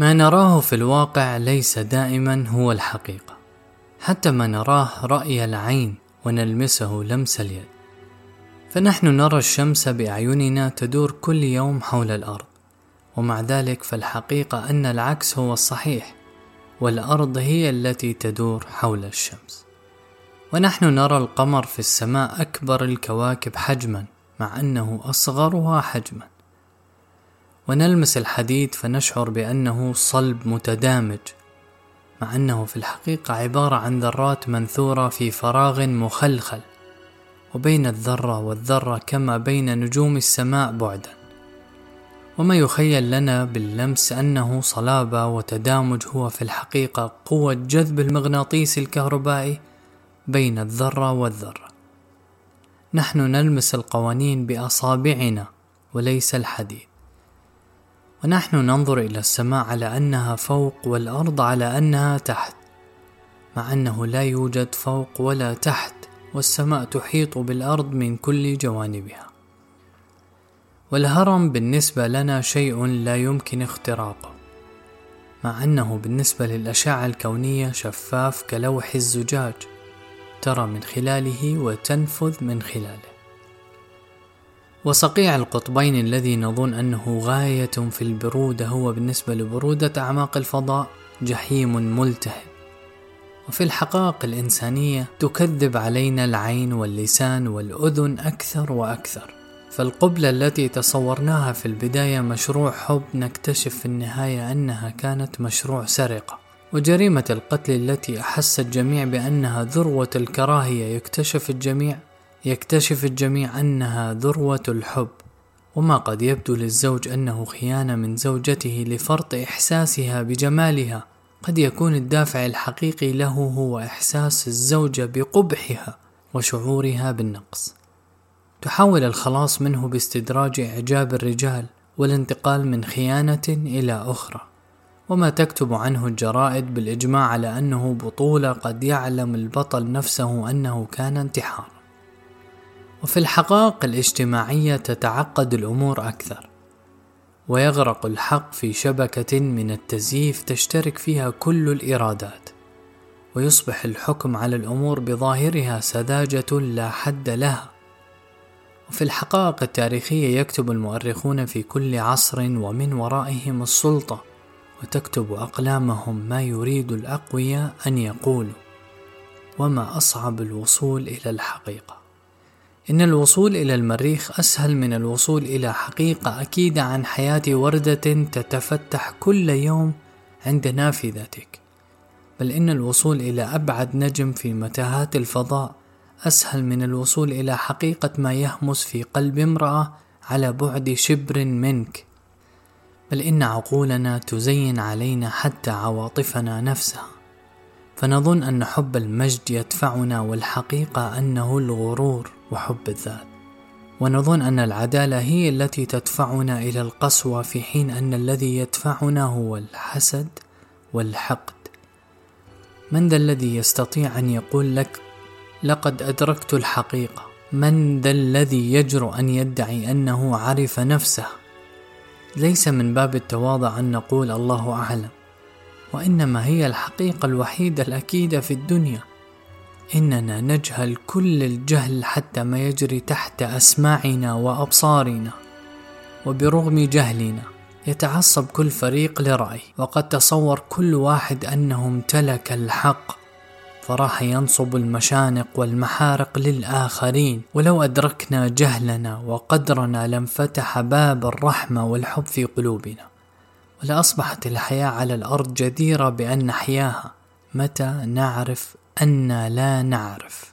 ما نراه في الواقع ليس دائما هو الحقيقة حتى ما نراه رأي العين ونلمسه لمس اليد. فنحن نرى الشمس بأعيننا تدور كل يوم حول الأرض ومع ذلك فالحقيقة أن العكس هو الصحيح والأرض هي التي تدور حول الشمس. ونحن نرى القمر في السماء أكبر الكواكب حجما مع أنه أصغرها حجما. ونلمس الحديد فنشعر بأنه صلب متدامج مع أنه في الحقيقة عبارة عن ذرات منثورة في فراغ مخلخل وبين الذرة والذرة كما بين نجوم السماء بعدا. وما يخيل لنا باللمس أنه صلابة وتدامج هو في الحقيقة قوة جذب المغناطيس الكهربائي بين الذرة والذرة. نحن نلمس القوانين بأصابعنا وليس الحديد. ونحن ننظر إلى السماء على أنها فوق والأرض على أنها تحت مع أنه لا يوجد فوق ولا تحت والسماء تحيط بالأرض من كل جوانبها. والهرم بالنسبة لنا شيء لا يمكن اختراقه مع أنه بالنسبة للأشعة الكونية شفاف كلوح الزجاج ترى من خلاله وتنفذ من خلاله. وصقيع القطبين الذي نظن أنه غاية في البرودة هو بالنسبة لبرودة أعماق الفضاء جحيم ملتهب. وفي الحقائق الإنسانية تكذب علينا العين واللسان والأذن أكثر وأكثر. فالقبلة التي تصورناها في البداية مشروع حب نكتشف في النهاية أنها كانت مشروع سرقة. وجريمة القتل التي أحس الجميع بأنها ذروة الكراهية يكتشف الجميع يكتشف الجميع أنها ذروة الحب وما قد يبدو للزوج أنه خيانة من زوجته لفرط إحساسها بجمالها. قد يكون الدافع الحقيقي له هو إحساس الزوجة بقبحها وشعورها بالنقص. تحاول الخلاص منه باستدراج إعجاب الرجال والانتقال من خيانة إلى أخرى. وما تكتب عنه الجرائد بالإجماع على أنه بطولة قد يعلم البطل نفسه أنه كان انتحار وفي الحقائق الاجتماعية تتعقد الأمور أكثر. ويغرق الحق في شبكة من التزييف تشترك فيها كل الإرادات. ويصبح الحكم على الأمور بظاهرها سذاجة لا حد لها. وفي الحقائق التاريخية يكتب المؤرخون في كل عصر ومن ورائهم السلطة وتكتب أقلامهم ما يريد الأقوياء أن يقولوا. وما أصعب الوصول إلى الحقيقة. إن الوصول إلى المريخ أسهل من الوصول إلى حقيقة أكيدة عن حياة وردة تتفتح كل يوم عند نافذتك. بل إن الوصول إلى أبعد نجم في متاهات الفضاء أسهل من الوصول إلى حقيقة ما يهمس في قلب امرأة على بعد شبر منك. بل إن عقولنا تزين علينا حتى عواطفنا نفسها. فنظن أن حب المجد يدفعنا والحقيقة أنه الغرور. وحب الذات. ونظن أن العدالة هي التي تدفعنا إلى القسوة في حين أن الذي يدفعنا هو الحسد والحقد. من ذا الذي يستطيع أن يقول لك لقد أدركت الحقيقة من ذا الذي يجرؤ أن يدعي أنه عرف نفسه؟ ليس من باب التواضع أن نقول الله أعلم وإنما هي الحقيقة الوحيدة الأكيدة في الدنيا. إننا نجهل كل الجهل حتى ما يجري تحت أسماعنا وأبصارنا وبرغم جهلنا. يتعصب كل فريق لرأي وقد تصور كل واحد أنه امتلك الحق. فراح ينصب المشانق والمحارق للآخرين. ولو أدركنا جهلنا وقدرنا لانفتح باب الرحمة والحب في قلوبنا. ولأصبحت الحياة على الأرض جديرة بأن نحياها. متى نعرف أن لا نعرف.